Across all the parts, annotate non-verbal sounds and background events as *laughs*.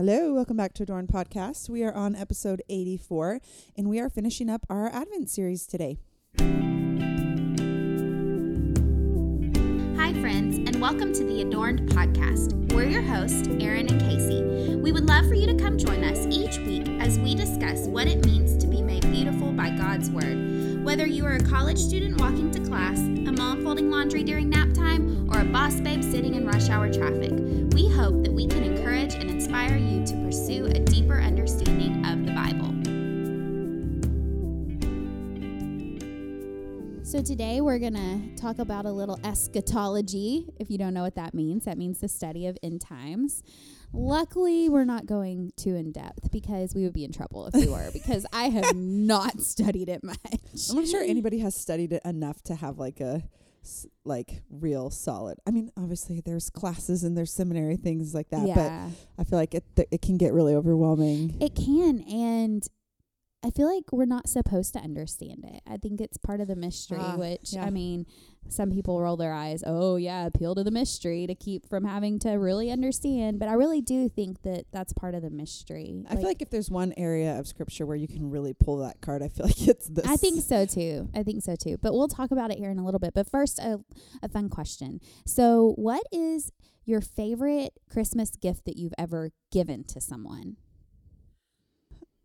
Hello, welcome back to Adorned Podcast. We are on episode 84 and we are finishing up our Advent series today. Hi, friends, and welcome to the Adorned Podcast. We're your hosts, Aaron and Casey. We would love for you to come join us each week as we discuss what it means to be made beautiful by God's Word. Whether you are a college student walking to class, a mom folding laundry during nap time, or a boss babe sitting in rush hour traffic, we hope that we can encourage and inspire you to pursue a deeper understanding of the Bible. So today we're going to talk about a little eschatology. If you don't know what that means, that means the study of end times. Luckily, we're not going too in depth because we would be in trouble if we were *laughs* because I have not studied it much. I'm not sure anybody has studied it enough to have like a s- like real solid. I mean, obviously there's classes and there's seminary things like that, but yeah. I feel like it th- it can get really overwhelming. It can and I feel like we're not supposed to understand it. I think it's part of the mystery, Ah, which yeah. I mean, some people roll their eyes, "Oh yeah, appeal to the mystery to keep from having to really understand." But I really do think that that's part of the mystery. I feel like if there's one area of scripture where you can really pull that card, I feel *laughs* like it's this. I think so too. I think so too. But we'll talk about it here in a little bit. But first, a, a fun question. So, what is your favorite Christmas gift that you've ever given to someone?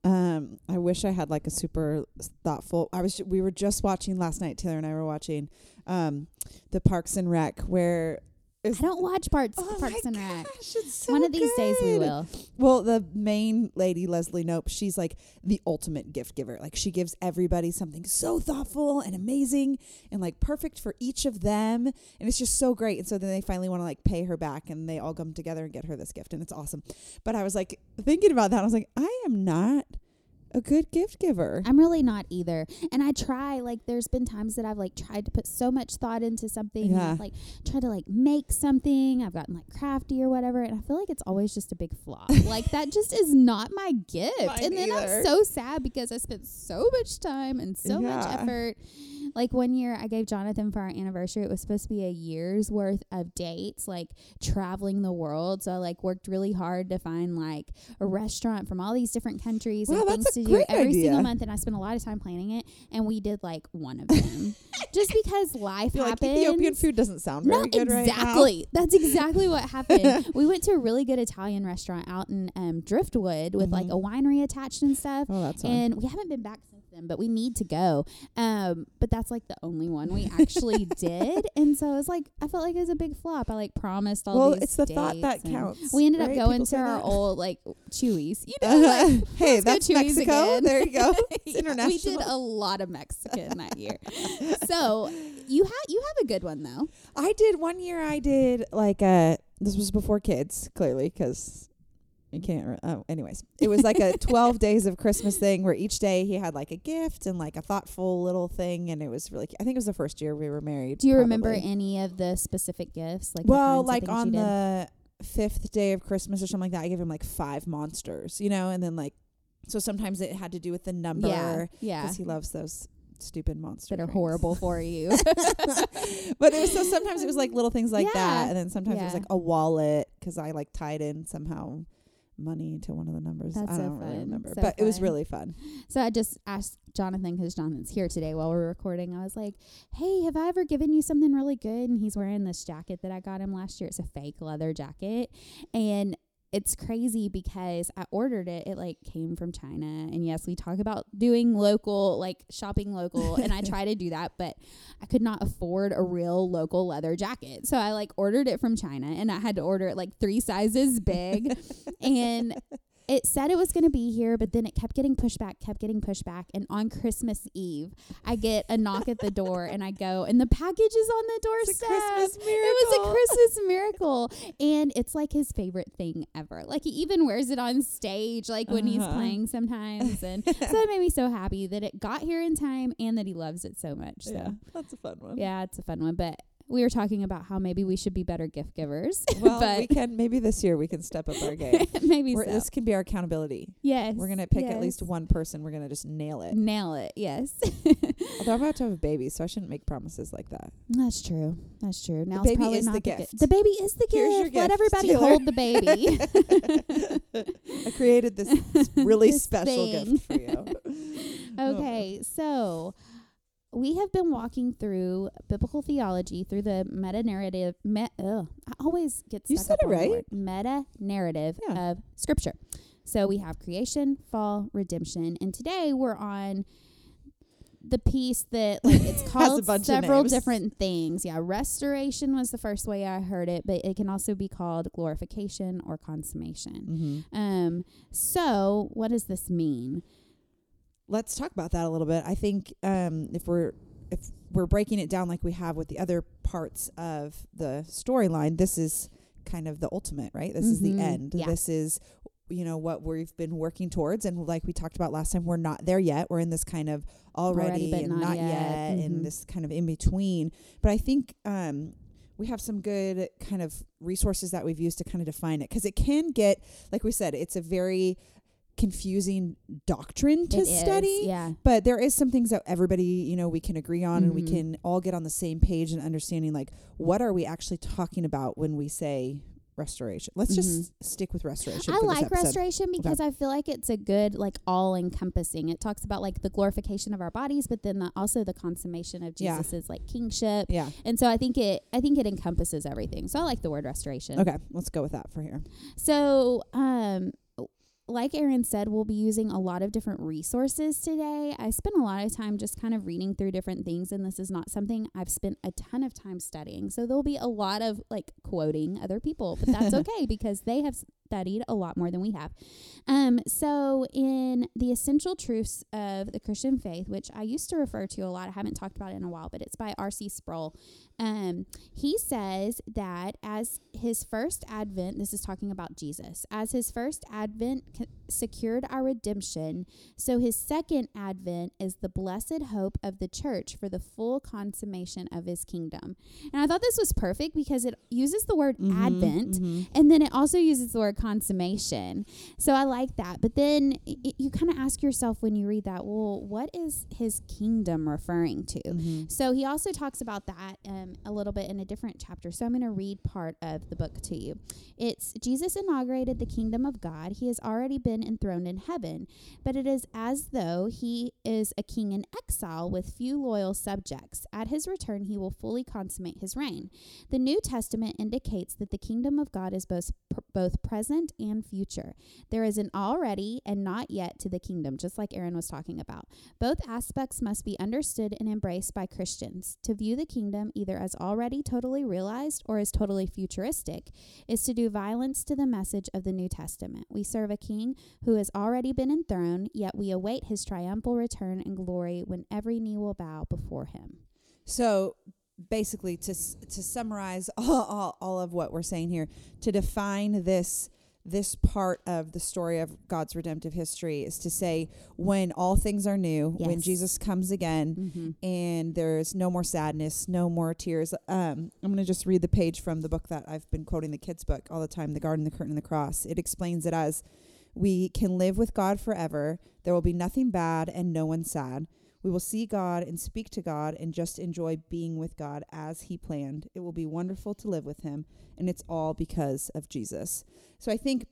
Um, I wish I had like a super thoughtful. I was we were just watching last night. Taylor and I were watching, um, the Parks and Rec where. I don't watch parts Oh Parks my and Rec. gosh, it's so One of these days we will. Well, the main lady, Leslie Knope, she's like the ultimate gift giver. Like she gives everybody something so thoughtful and amazing and like perfect for each of them. And it's just so great. And so then they finally want to like pay her back and they all come together and get her this gift. And it's awesome. But I was like thinking about that. I was like, I am not a good gift giver. I'm really not either. And I try, like, there's been times that I've like tried to put so much thought into something, Yeah. I've, like try to like make something. I've gotten like crafty or whatever, and I feel like it's always just a big flop. *laughs* like that just is not my gift. Mine and then either. I'm so sad because I spent so much time and so much Yeah. effort. Like one year, I gave Jonathan for our anniversary. It was supposed to be a year's worth of dates, like traveling the world. So I like worked really hard to find like a restaurant from all these different countries Wow, and things a to do every idea. single month. And I spent a lot of time planning it, and we did like one of them, *laughs* just because life I feel like happens. Ethiopian food doesn't sound very No, good right exactly. That's exactly what happened. *laughs* we went to a really good Italian restaurant out in um, Driftwood with like Mhm. a winery attached and stuff. Oh, that's fun. And we haven't been back since then, but we need to go. Um, but that's like the only one we actually *laughs* did, and so it was like I felt like it was a big flop. I like promised all well, these. it's the thought that counts. We ended up going People to our that. old like Chuy's. You *laughs* know, like, hey, *laughs* that's Mexico. again. There you go. It's international. We did a lot of Mexican that year. So you have you have a good one though. I did one year. I did like a. This was before kids, clearly, because you can't. re- Oh, anyways, it was like a *laughs* twelve days of Christmas thing where each day he had like a gift and like a thoughtful little thing, and it was really. I think it was the first year we were married. Do you remember any of the specific gifts? Like Well, like on the fifth day of Christmas or something like that, I gave him like five monsters, you know, and then like, so sometimes it had to do with the number yeah, yeah, because he loves those stupid monsters that are drinks. horrible for you. *laughs* but it was so sometimes it was like little things like Yeah. that, and then sometimes it was like a wallet because I like tied in somehow money to one of the numbers. That's I so don't really remember, So but it was really fun. so I just asked Jonathan because Jonathan's here today while we're recording. I was like, "Hey, have I ever given you something really good?" And he's wearing this jacket that I got him last year. It's a fake leather jacket, and it's crazy because I ordered it. It like came from China, and yes, we talk about doing local, like shopping local, and I try to do that, but I could not afford a real local leather jacket, so I like ordered it from China, and I had to order it like three sizes big, and it said it was going to be here, but then it kept getting pushed back, kept getting pushed back. And on Christmas Eve, I get a knock at the door and I go, and the package is on the doorstep. It was a. Christmas miracle. And it's like his favorite thing ever. Like he even wears it on stage, like when he's Uh-huh. playing sometimes. And *laughs* so it made me so happy that it got here in time and that he loves it so much. So yeah, that's a fun one. Yeah, it's a fun one. But we were talking about how maybe we should be better gift givers. *laughs* Well, but we can maybe this year we can step up our *laughs* game. maybe We're, so. This can be our accountability. yes. We're gonna pick at least one person. We're gonna just nail it. Nail it. Yes. Although I'm about to have a baby, so I shouldn't make promises like that. That's true. That's true. Now the baby probably is not the gi- gift. The baby is the Here's gift. Let gift, everybody Taylor. hold the baby. *laughs* I created this really This special thing. gift for you. okay, so we have been walking through biblical theology through the meta narrative. Me- ugh, I always get You stuck said it right. word. Meta narrative Yeah. of Scripture. So we have creation, fall, redemption, and today we're on the piece that like it's *laughs* called several different things. Yeah, restoration was the first way I heard it, but it can also be called glorification or consummation. hmm Um, so what does this mean? Let's talk about that a little bit. I think um, if we're if we're breaking it down like we have with the other parts of the storyline, this is kind of the ultimate, right? This is the Mhm. end. Yeah. This is you know what we've been working towards and like we talked about last time we're not there yet we're in this kind of already, Already, but and not not, yet. yet, Mhm. and this kind of in between but i think um we have some good kind of resources that we've used to kind of define it because it can get like we said it's a very confusing doctrine to It is, study yeah. but there is some things that everybody you know we can agree on and we Mhm. can all get on the same page and understanding like what are we actually talking about when we say restoration let's just stick with restoration Mm-hmm. I like restoration because I feel like it's a good, like, all encompassing. It talks about like the glorification of our bodies, but then the, also the consummation of Yeah. Jesus's like kingship. yeah And so I think it, I think it encompasses everything. So I like the word restoration. okay let's go with that for here So, um, like Aaron said, we'll be using a lot of different resources today. I spent a lot of time just kind of reading through different things, and this is not something I've spent a ton of time studying. So there'll be a lot of like quoting other people, but that's *laughs* okay because they have studied a lot more than we have. Um, so in the essential truths of the Christian faith, which I used to refer to a lot, I haven't talked about it in a while, but it's by R.C. Sproul. Um, he says that as his first advent, this is talking about Jesus, as his first advent c- secured our redemption, so his second advent is the blessed hope of the church for the full consummation of his kingdom. And I thought this was perfect because it uses the word Mhm, advent mhm. and then it also uses the word consummation. So I like that. But then i i- you kind of ask yourself when you read that, well, what is his kingdom referring to? Mhm. So he also talks about that um, a little bit in a different chapter. So I'm going to read part of the book to you. It's Jesus inaugurated the kingdom of God. He has already been enthroned in heaven, but it is as though he is a king in exile with few loyal subjects. At his return, he will fully consummate his reign. The New Testament indicates that the kingdom of God is both both present and future. There is an already and not yet to the kingdom, just like Aaron was talking about. Both aspects must be understood and embraced by Christians. To view the kingdom either as already totally realized or as totally futuristic is to do violence to the message of the New Testament. We serve a king who has already been enthroned, yet we await his triumphal return and glory when every knee will bow before him. So basically, to to summarize *laughs* all, all, all of what we're saying here, to define this this part of the story of God's redemptive history is to say when all things are new, when Jesus comes again, Mm-hmm. and there's no more sadness, no more tears. Um, I'm going to just read the page from the book that I've been quoting the kids' book all the time, The Garden, the Curtain, and the Cross. It explains it as we can live with God forever. There will be nothing bad and no one sad. We will see God and speak to God and just enjoy being with God as He planned. It will be wonderful to live with Him, and it's all because of Jesus. So I think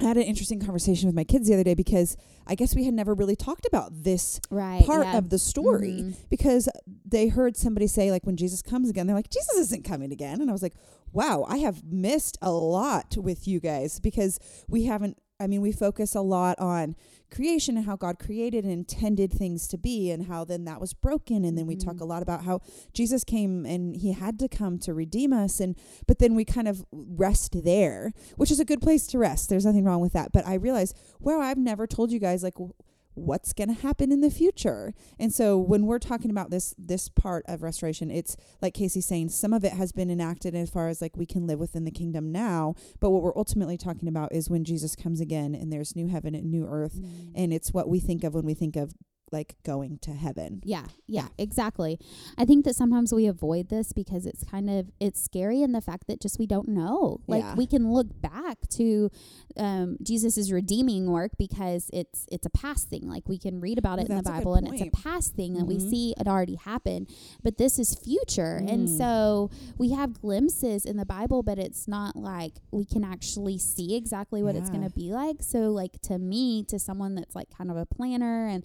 I had an interesting conversation with my kids the other day because I guess we had never really talked about this Right. part yeah. of the story Mhm. because they heard somebody say like when Jesus comes again they're like Jesus isn't coming again and I was like wow I have missed a lot with you guys because we haven't I mean we focus a lot on creation and how God created and intended things to be and how then that was broken. And then we talk Mhm. a lot about how Jesus came and he had to come to redeem us. And but then we kind of rest there which is a good place to rest. There's nothing wrong with that. But I realized wow I've never told you guys like w- what's going to happen in the future. And so when we're talking about this this part of restoration it's like casey's saying some of it has been enacted as far as like we can live within the kingdom now. But what we're ultimately talking about is when jesus comes again and there's new heaven and new earth. Mhm. and it's what we think of when we think of like going to heaven. Yeah, yeah, exactly. I think that sometimes we avoid this because it's kind of it's scary in the fact that just we don't know. Like Yeah. we can look back to um, Jesus's redeeming work because it's it's a past thing. Like we can read about it in the that's a good Bible and it's a past thing that we see it already happen. But this is future, and Mm. so we have glimpses in the Bible, but it's not like we can actually see exactly what it's going to be like. So like to me, to someone that's like kind of a planner and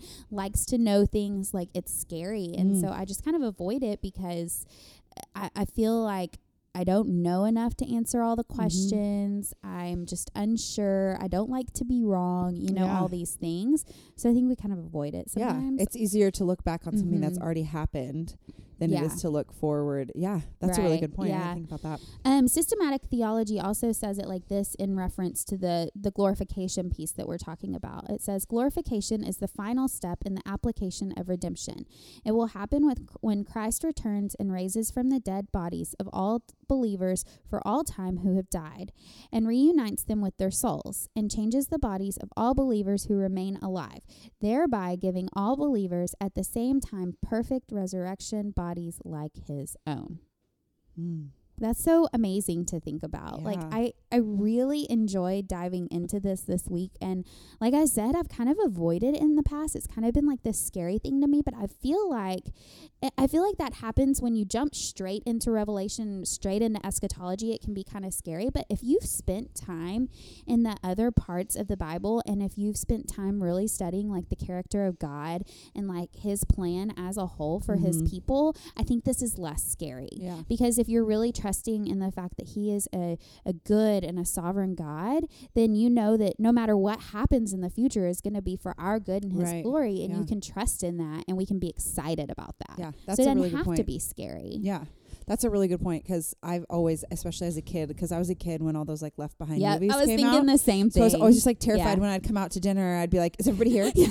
likes to know things like it's scary and Mm. so i just kind of avoid it because I, I feel like i don't know enough to answer all the Mm-hmm. questions i'm just unsure i don't like to be wrong you know Yeah. all these things so i think we kind of avoid it sometimes Yeah, it's easier to look back on something that's Mhm. already happened than it Yeah. is to look forward. Yeah, that's a really good point. I yeah. didn't think about that. Um, systematic theology also says it like this in reference to the the glorification piece that we're talking about. It says glorification is the final step in the application of redemption. It will happen with when Christ returns and raises from the dead bodies of all believers for all time who have died, and reunites them with their souls, and changes the bodies of all believers who remain alive, thereby giving all believers at the same time perfect resurrection bodies like His own. Mm. That's so amazing to think about. Like I I really enjoyed diving into this this week and like I said I've kind of avoided it in the past. It's kind of been like this scary thing to me, but I feel like I- feel like that happens when you jump straight into revelation, straight into eschatology. It can be kind of scary, but if you've spent time in the other parts of the Bible and if you've spent time really studying like the character of God and like his plan as a whole for his Mhm. people, I think this is less scary Yeah. because if you're really trusting in the fact that he is a, a good and a sovereign god then you know that no matter what happens in the future is going to be for our good and his Right. glory and Yeah. you can trust in that and we can be excited about that Yeah, that's so it a doesn't really good have point. to be scary Yeah. That's a really good point because I've always, especially as a kid, because I was a kid when all those like Left Behind yeah movies i was thinking out. the same so I was always just like terrified Yeah. when I'd come out to dinner. I'd be like, "Is everybody here? *laughs* Yeah.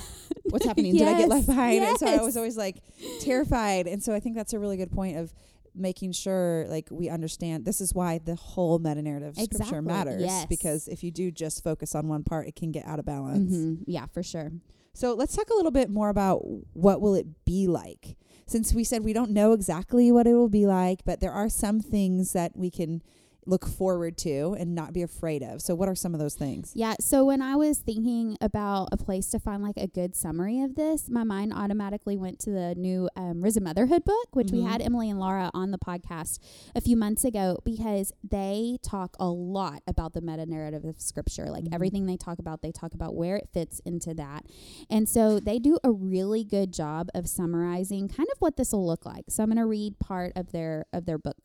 What's happening? Did I get left Yes, behind?" And so I was always like terrified. And so I think that's a really good point of making sure like we understand this is why the whole meta narrative of scripture matters. yes. because if you do just focus on one part it can get out of balance. Mhm, yeah for sure. So let's talk a little bit more about what will it be like? Since we said we don't know exactly what it will be like but there are some things that we can look forward to and not be afraid of so what are some of those things Yeah. So when I was thinking about a place to find like a good summary of this, my mind automatically went to the new um, Risen Motherhood book, which we Mhm. had Emily and Laura on the podcast a few months ago because they talk a lot about the meta narrative of Scripture. Like Mhm. everything they talk about, they talk about where it fits into that. And so they do a really good job of summarizing kind of what this will look like. So I'm going to read part of their of their book.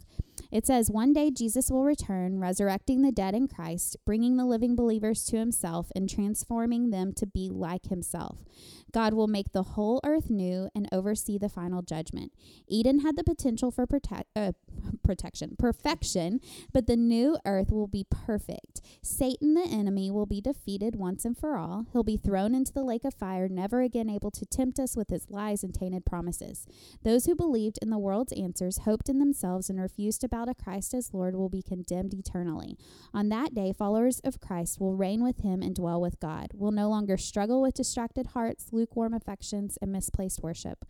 It says, One day Jesus will return, resurrecting the dead in Christ, bringing the living believers to himself, and transforming them to be like himself. God will make the whole earth new and oversee the final judgment. Eden had the potential for protect, uh, protection, perfection, but the new earth will be perfect. Satan, the enemy, will be defeated once and for all. He'll be thrown into the lake of fire, never again able to tempt us with his lies and tainted promises. Those who believed in the world's answers, hoped in themselves, and refused to bow to Christ as Lord will be condemned eternally. On that day, followers of Christ will reign with him and dwell with God, will no longer struggle with distracted hearts, lukewarm affections, and misplaced worship.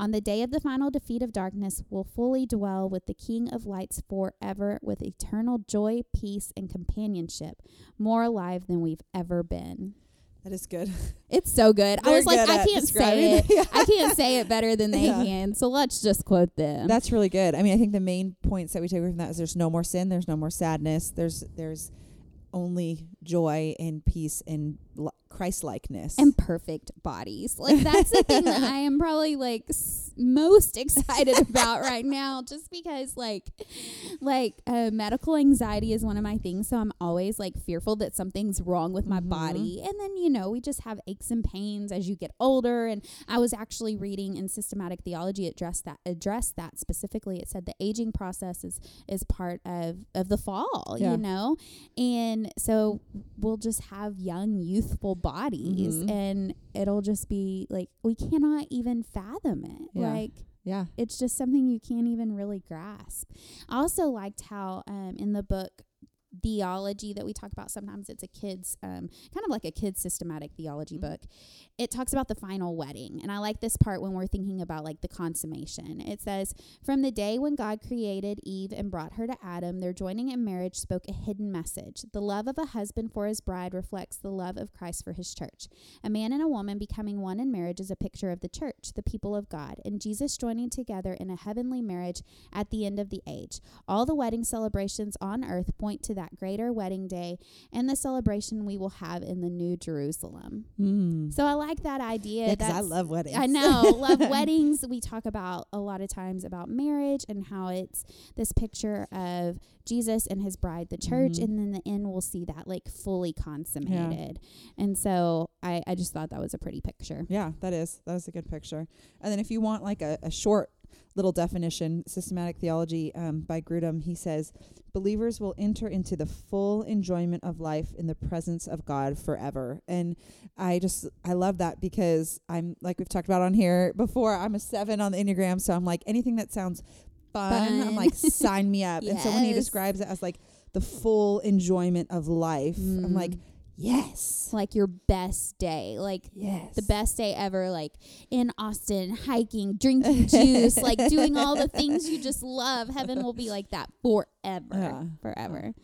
On the day of the final defeat of darkness, will fully dwell with the King of lights forever with eternal joy, peace, and companionship, more alive than we've ever been. that is good *laughs* It's so good. I They're was like, I can't say it. *laughs* Yeah. I can't say it better than they Yeah. can. So let's just quote them. That's really good. I mean, I think the main points that we take away from that is there's no more sin, there's no more sadness, there's there's only joy and peace and li- Christ likeness. and perfect bodies. Like that's the thing that I am probably like s- most excited about right now just because like like uh, medical anxiety is one of my things so I'm always like fearful that something's wrong with my Mhm. body. And then you know, we just have aches and pains as you get older and I was actually reading in systematic theology address that address that specifically. It said the aging process is is part of of the fall, Yeah. you know. And so we'll just have young youthful bodies Mhm. and it'll just be like we cannot even fathom it. Yeah. Like yeah. it's just something you can't even really grasp. I also liked how um, in the book theology that we talk about sometimes. It's a kids um, kind of like a kids systematic theology Mhm. book. It talks about the final wedding and i like this part when we're thinking about like the consummation. It says from the day when god created eve and brought her to adam their joining in marriage spoke a hidden message. The love of a husband for his bride reflects the love of christ for his church. A man and a woman becoming one in marriage is a picture of the church the people of god and jesus joining together in a heavenly marriage at the end of the age. All the wedding celebrations on earth point to that greater wedding day and the celebration we will have in the new Jerusalem. Mm. So I like that idea. Yeah, 'cause I love weddings. I know, love *laughs* weddings. We talk about a lot of times about marriage and how it's this picture of Jesus and his bride, the church, Mhm. and then the end we'll see that like fully consummated. And so I, I just thought that was a pretty picture. Yeah, that is that is a good picture. And then if you want like a, a short little definition, systematic theology um, by Grudem, he says, believers will enter into the full enjoyment of life in the presence of God forever. And I just I love that because I'm like we've talked about on here before. I'm a seven on the enneagram, so I'm like anything that sounds fun, I'm like sign me up. And so when he *laughs* describes it as like the full enjoyment of life, I'm like Mm. Yes, like your best day. Like yes, the best day ever, like in Austin, hiking, drinking *laughs* juice, like doing all the things you just love. Heaven will be like that forever. Forever.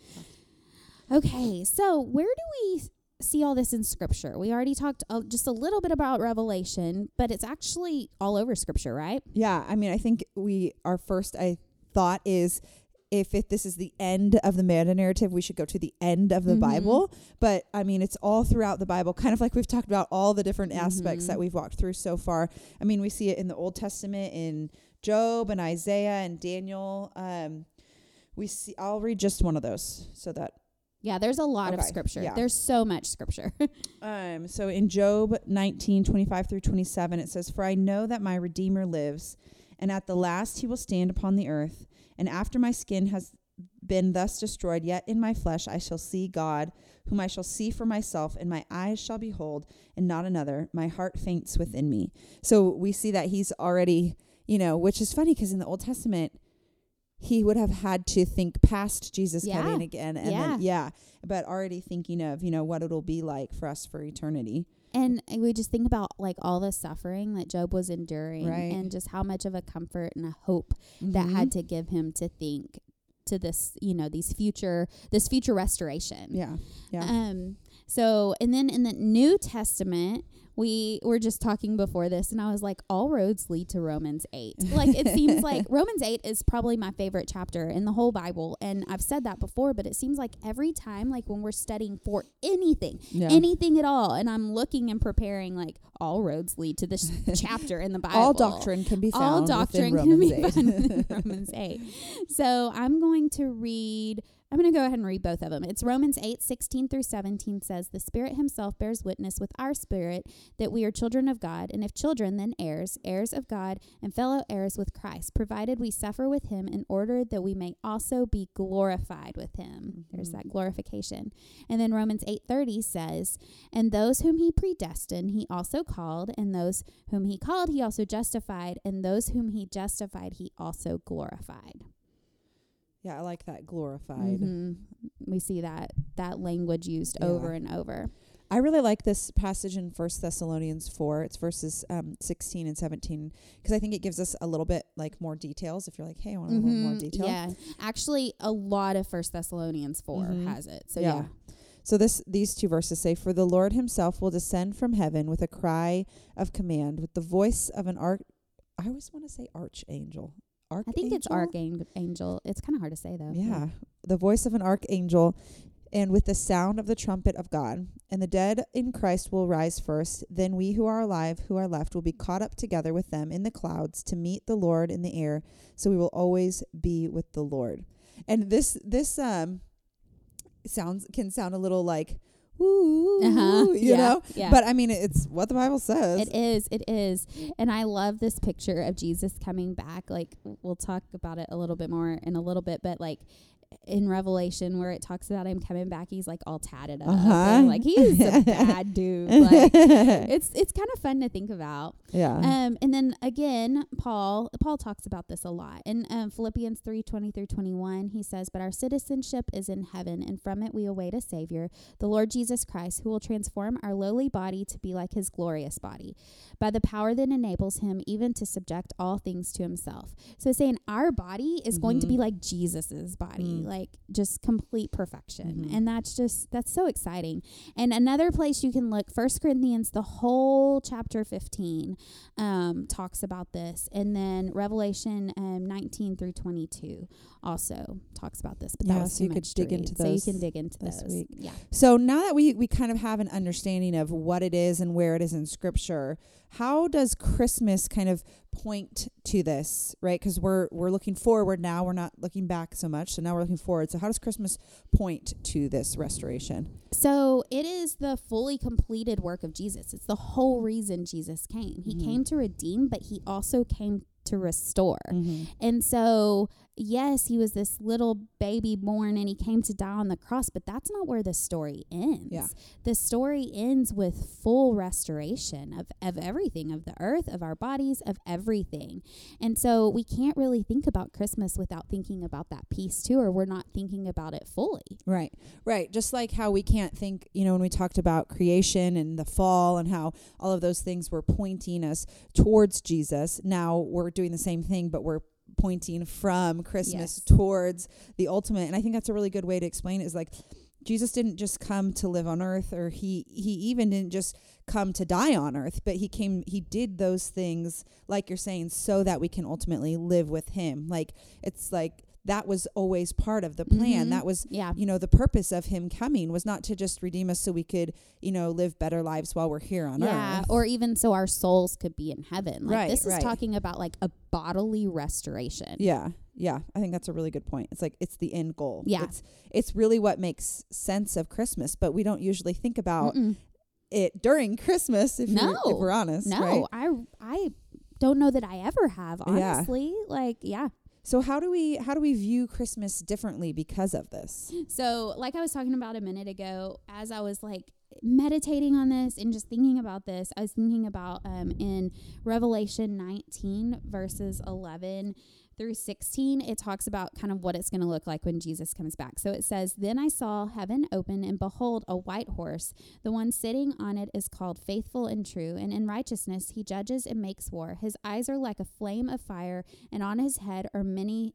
Okay, so where do we see all this in scripture? We already talked uh, just a little bit about Revelation, but it's actually all over scripture, right? Yeah, I mean, I think we our first I thought is if it, this is the end of the meta narrative, we should go to the end of the Mhm. Bible. But I mean, it's all throughout the Bible, kind of like we've talked about all the different aspects Mhm. that we've walked through so far. I mean, we see it in the Old Testament in Job and Isaiah and Daniel. Um, we see. I'll read just one of those so that Yeah, there's a lot of scripture. yeah. There's so much scripture. *laughs* Um, so in Job 19, 25 through 27, it says, For I know that my Redeemer lives, and at the last he will stand upon the earth. And after my skin has been thus destroyed, yet in my flesh I shall see God, whom I shall see for myself, and my eyes shall behold, and not another. My heart faints within me. So we see that he's already, you know, which is funny because in the Old Testament, he would have had to think past Jesus Yeah. coming again. And Yeah. then, yeah, but already thinking of, you know, what it'll be like for us for eternity. And we just think about like all the suffering that Job was enduring Right. and just how much of a comfort and a hope that had to give him to think to this, you know, these future this future restoration. Yeah. Yeah. Um so and then in the New Testament we were just talking before this and I was like all roads lead to Romans 8. Like it seems *laughs* like Romans 8 is probably my favorite chapter in the whole Bible and I've said that before but it seems like every time like when we're studying for anything yeah. anything at all. And I'm looking and preparing like all roads lead to this *laughs* chapter in the Bible. all doctrine can be found All doctrine can be *laughs* found in Romans 8. So I'm going to read, I'm going to go ahead and read both of them. It's Romans 8, 16 through 17 says, The Spirit Himself bears witness with our spirit that we are children of God, and if children, then heirs, heirs of God, and fellow heirs with Christ, provided we suffer with Him in order that we may also be glorified with Him. There's Mhm. that glorification. And then Romans 8:30 says, "And those whom he predestined, he also called, and those whom he called, he also justified, and those whom he justified, he also glorified." Yeah, I like that glorified. Mhm. We see that that language used Yeah. over and over. I really like this passage in First Thessalonians 4. It's verses um, 16 and 17 because I think it gives us a little bit like more details if you're like, hey, I want a little more detail. Yeah, actually, a lot of First Thessalonians 4 Mhm. has it. So Yeah. yeah. So this these two verses say, "For the Lord Himself will descend from heaven with a cry of command, with the voice of an arch." I always want to say archangel. Archangel. I think it's archangel. It's kind of hard to say though. Yeah, the voice of an archangel, and with the sound of the trumpet of God. And the dead in Christ will rise first. Then we who are alive, who are left, will be caught up together with them in the clouds to meet the Lord in the air. So we will always be with the Lord. And this this um sounds can sound a little like woo, Uh-huh. you yeah. know. Yeah. But I mean, it's what the Bible says. It is. It is. And I love this picture of Jesus coming back. Like, we'll talk about it a little bit more in a little bit, but like, in Revelation where it talks about him coming back, he's like all tatted up. Uh-huh. like he's a *laughs* bad dude. Like *laughs* it's it's kind of fun to think about. yeah. Um, and then again, Paul Paul talks about this a lot in um, Philippians three twenty through twenty one. He says, "But our citizenship is in heaven, and from it we await a Savior, the Lord Jesus Christ, who will transform our lowly body to be like His glorious body, by the power that enables Him even to subject all things to Himself." So saying our body is going to be like Jesus's body, Mm. like just complete perfection, Mhm. and that's just that's so exciting. And another place you can look, First Corinthians, the whole chapter 15 um, talks about this. And then Revelation um, 19 through 22 also talks about this. But that Yeah, was so too you could dig into read. So you can dig into this those. week. Yeah. So now that we, we kind of have an understanding of what it is and where it is in scripture, how does Christmas kind of point to this, right? Because we're we're looking forward now, we're not looking back so much. So now we're looking forward. So how does Christmas point to this restoration? So it is the fully completed work of Jesus. It's the whole reason Jesus came. He Mhm. came to redeem, but he also came to restore. Mm-hmm. And so, yes, he was this little baby born and he came to die on the cross, but that's not where the story ends. Yeah. The story ends with full restoration of, of everything, of the earth, of our bodies, of everything. And so, we can't really think about Christmas without thinking about that piece too, or we're not thinking about it fully. Right, right. Just like how we can't think, you know, when we talked about creation and the fall and how all of those things were pointing us towards Jesus. Now we're doing the same thing, but we're pointing from Christmas Yes. towards the ultimate. And I think that's a really good way to explain it is like Jesus didn't just come to live on earth or he he even didn't just come to die on earth, but he came he did those things like you're saying so that we can ultimately live with him. Like it's like that was always part of the plan. Mhm. That was Yeah. you know the purpose of him coming was not to just redeem us so we could you know live better lives while we're here on yeah, earth or even so our souls could be in heaven. Like Right, this is right. talking about like a bodily restoration. yeah yeah i think that's a really good point it's like it's the end goal Yeah. it's it's really what makes sense of christmas but we don't usually think about Mm-mm. it during christmas if, No. if we're honest No, right I I don't know that I ever have, Yeah. honestly. Like, yeah. So how do we how do we view christmas differently because of this? So, like I was talking about a minute ago, as I was like meditating on this and just thinking about this, I was thinking about um in Revelation 19 verses 11 through 16, it talks about kind of what it's going to look like when Jesus comes back. So it says, Then I saw heaven open, and behold, a white horse. The one sitting on it is called Faithful and True, and in righteousness he judges and makes war. His eyes are like a flame of fire, and on his head are many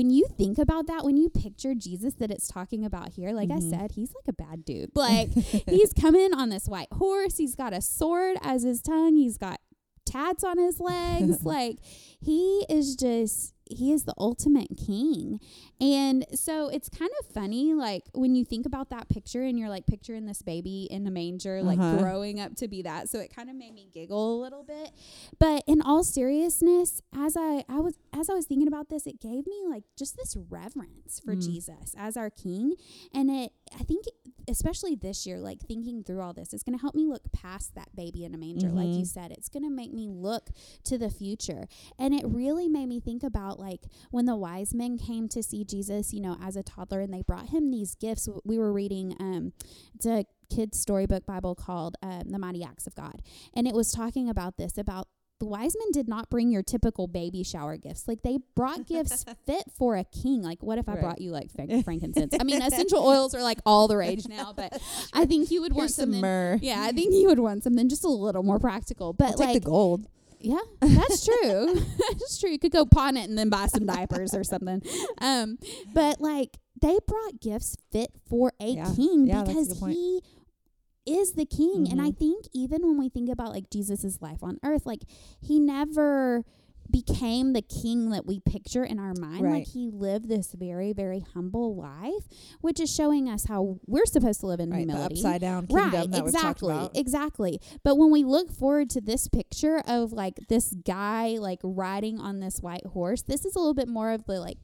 when you think about that, when you picture Jesus that it's talking about here, like Mhm. I said, he's like a bad dude. *laughs* Like, he's coming on this white horse. He's got a sword as his tongue. He's got tats on his legs. *laughs* like, he is just, he is the ultimate king. And so it's kind of funny, like, when you think about that picture and you're like picturing this baby in a manger, like Uh-huh. growing up to be that. So it kind of made me giggle a little bit. But in all seriousness, as I, I was as I was thinking about this, it gave me like just this reverence for Mm. Jesus as our king. And it I think especially this year, like thinking through all this, it's gonna help me look past that baby in a manger, like you Mhm. said. It's gonna make me look to the future. And it really made me think about like when the wise men came to see Jesus, you know, as a toddler and they brought him these gifts. We were reading um it's a kid's storybook Bible called um, The Mighty Acts of God. And it was talking about this, about the wise men did not bring your typical baby shower gifts. Like they brought *laughs* gifts fit for a king. Like what if I Right. brought you like *laughs* frankincense? I mean, essential oils are like all the rage now, but *laughs* I think you would want some something. myrrh Yeah, I think you would want something just a little more practical. But I'll like, the gold yeah, that's true. that's true. You could go pawn it and then buy some diapers or something. Um, but like they brought gifts fit for a Yeah. king Yeah, because he is the king. And I Mhm. think even when we think about like Jesus's life on earth, like he never became the king that we picture in our mind. Right. Like he lived this very, very humble life, which is showing us how we're supposed to live in Right, the humility. upside down kingdom Right, that exactly, about. exactly. But when we look forward to this picture of like this guy like riding on this white horse, this is a little bit more of the like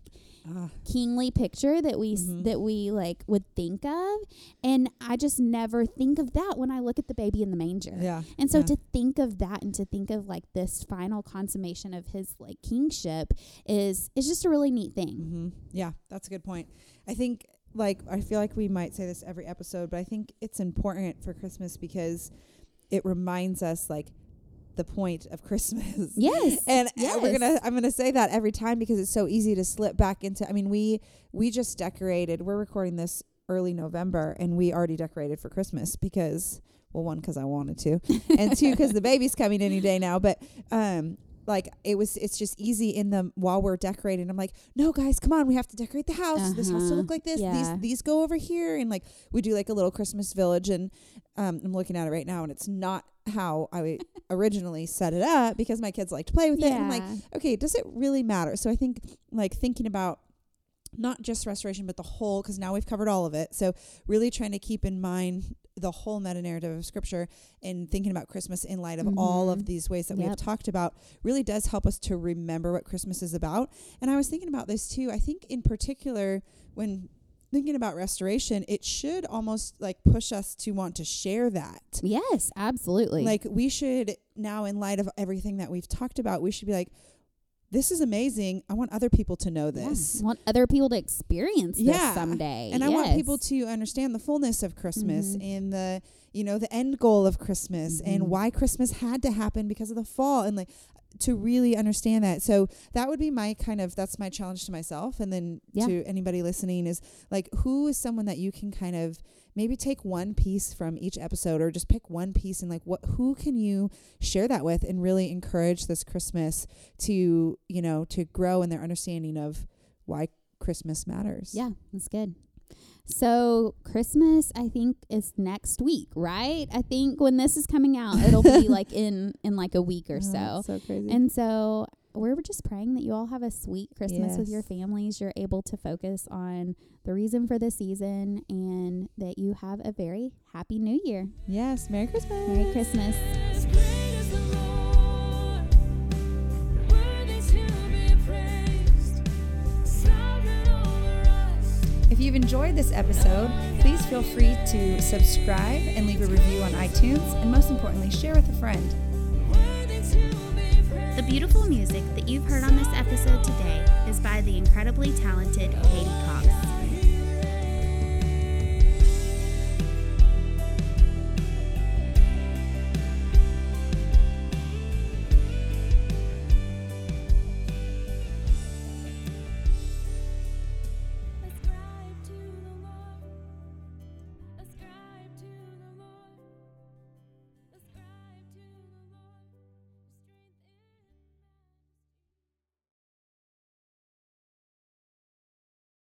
Ah, kingly picture that we s Mhm. that we like would think of, and I just never think of that when I look at the baby in the manger. yeah. And so yeah. to think of that and to think of like this final consummation of his like kingship is is just a really neat thing. hmm Yeah, that's a good point. I think, like, I feel like we might say this every episode, but I think it's important for Christmas because it reminds us, like, the point of Christmas. *laughs* Yes. and uh, we're gonna i'm gonna say that every time because it's so easy to slip back into i mean we we just decorated we're recording this early november and we already decorated for christmas because well one because i wanted to and two because the *laughs* baby's coming any day now but um like it was it's just easy in the while we're decorating i'm like no guys come on we have to decorate the house this has to Uh-huh. look like this Yeah. these these go over here and like we do like a little christmas village and um i'm looking at it right now and it's not how i *laughs* originally set it up because my kids like to play with it and i'm like okay, does it really matter? So I think like thinking about not just restoration, but the whole, because now we've covered all of it. So really trying to keep in mind the whole meta narrative of scripture and thinking about Christmas in light of all of Mhm. these ways that we have talked about really does help us to remember what Christmas is about. And I was thinking about this too. I think in particular when thinking about restoration, it should almost like push us to want to share that. Yes, absolutely. Like we should now, in light of everything that we've talked about, we should be like, "This is amazing. I want other people to know Yeah. this." Want other people to experience Yeah. this someday. And I want people to understand the fullness of Christmas Mhm. and the, you know, the end goal of Christmas Mhm. and why Christmas had to happen because of the fall and like to really understand that. So that would be my kind of that's my challenge to myself and then Yeah. to anybody listening is like who is someone that you can kind of maybe take one piece from each episode or just pick one piece and like what who can you share that with and really encourage this Christmas to, you know, to grow in their understanding of why Christmas matters. Yeah, that's good. So Christmas, I think, is next week, right? I think when this is coming out, it'll be *laughs* like in in like a week or Oh, so. so crazy. And so we're just praying that you all have a sweet Christmas with your families. You're able to focus on the reason for the season and that you have a very happy new year. yes, Merry Christmas. Merry Christmas. As great as the Lord, worthy to be praised, sovereign over us. If you've enjoyed this episode, please feel free to subscribe and leave a review on iTunes, and most importantly, share with a friend. The beautiful music that you've heard on this episode today is by the incredibly talented Katie Cox.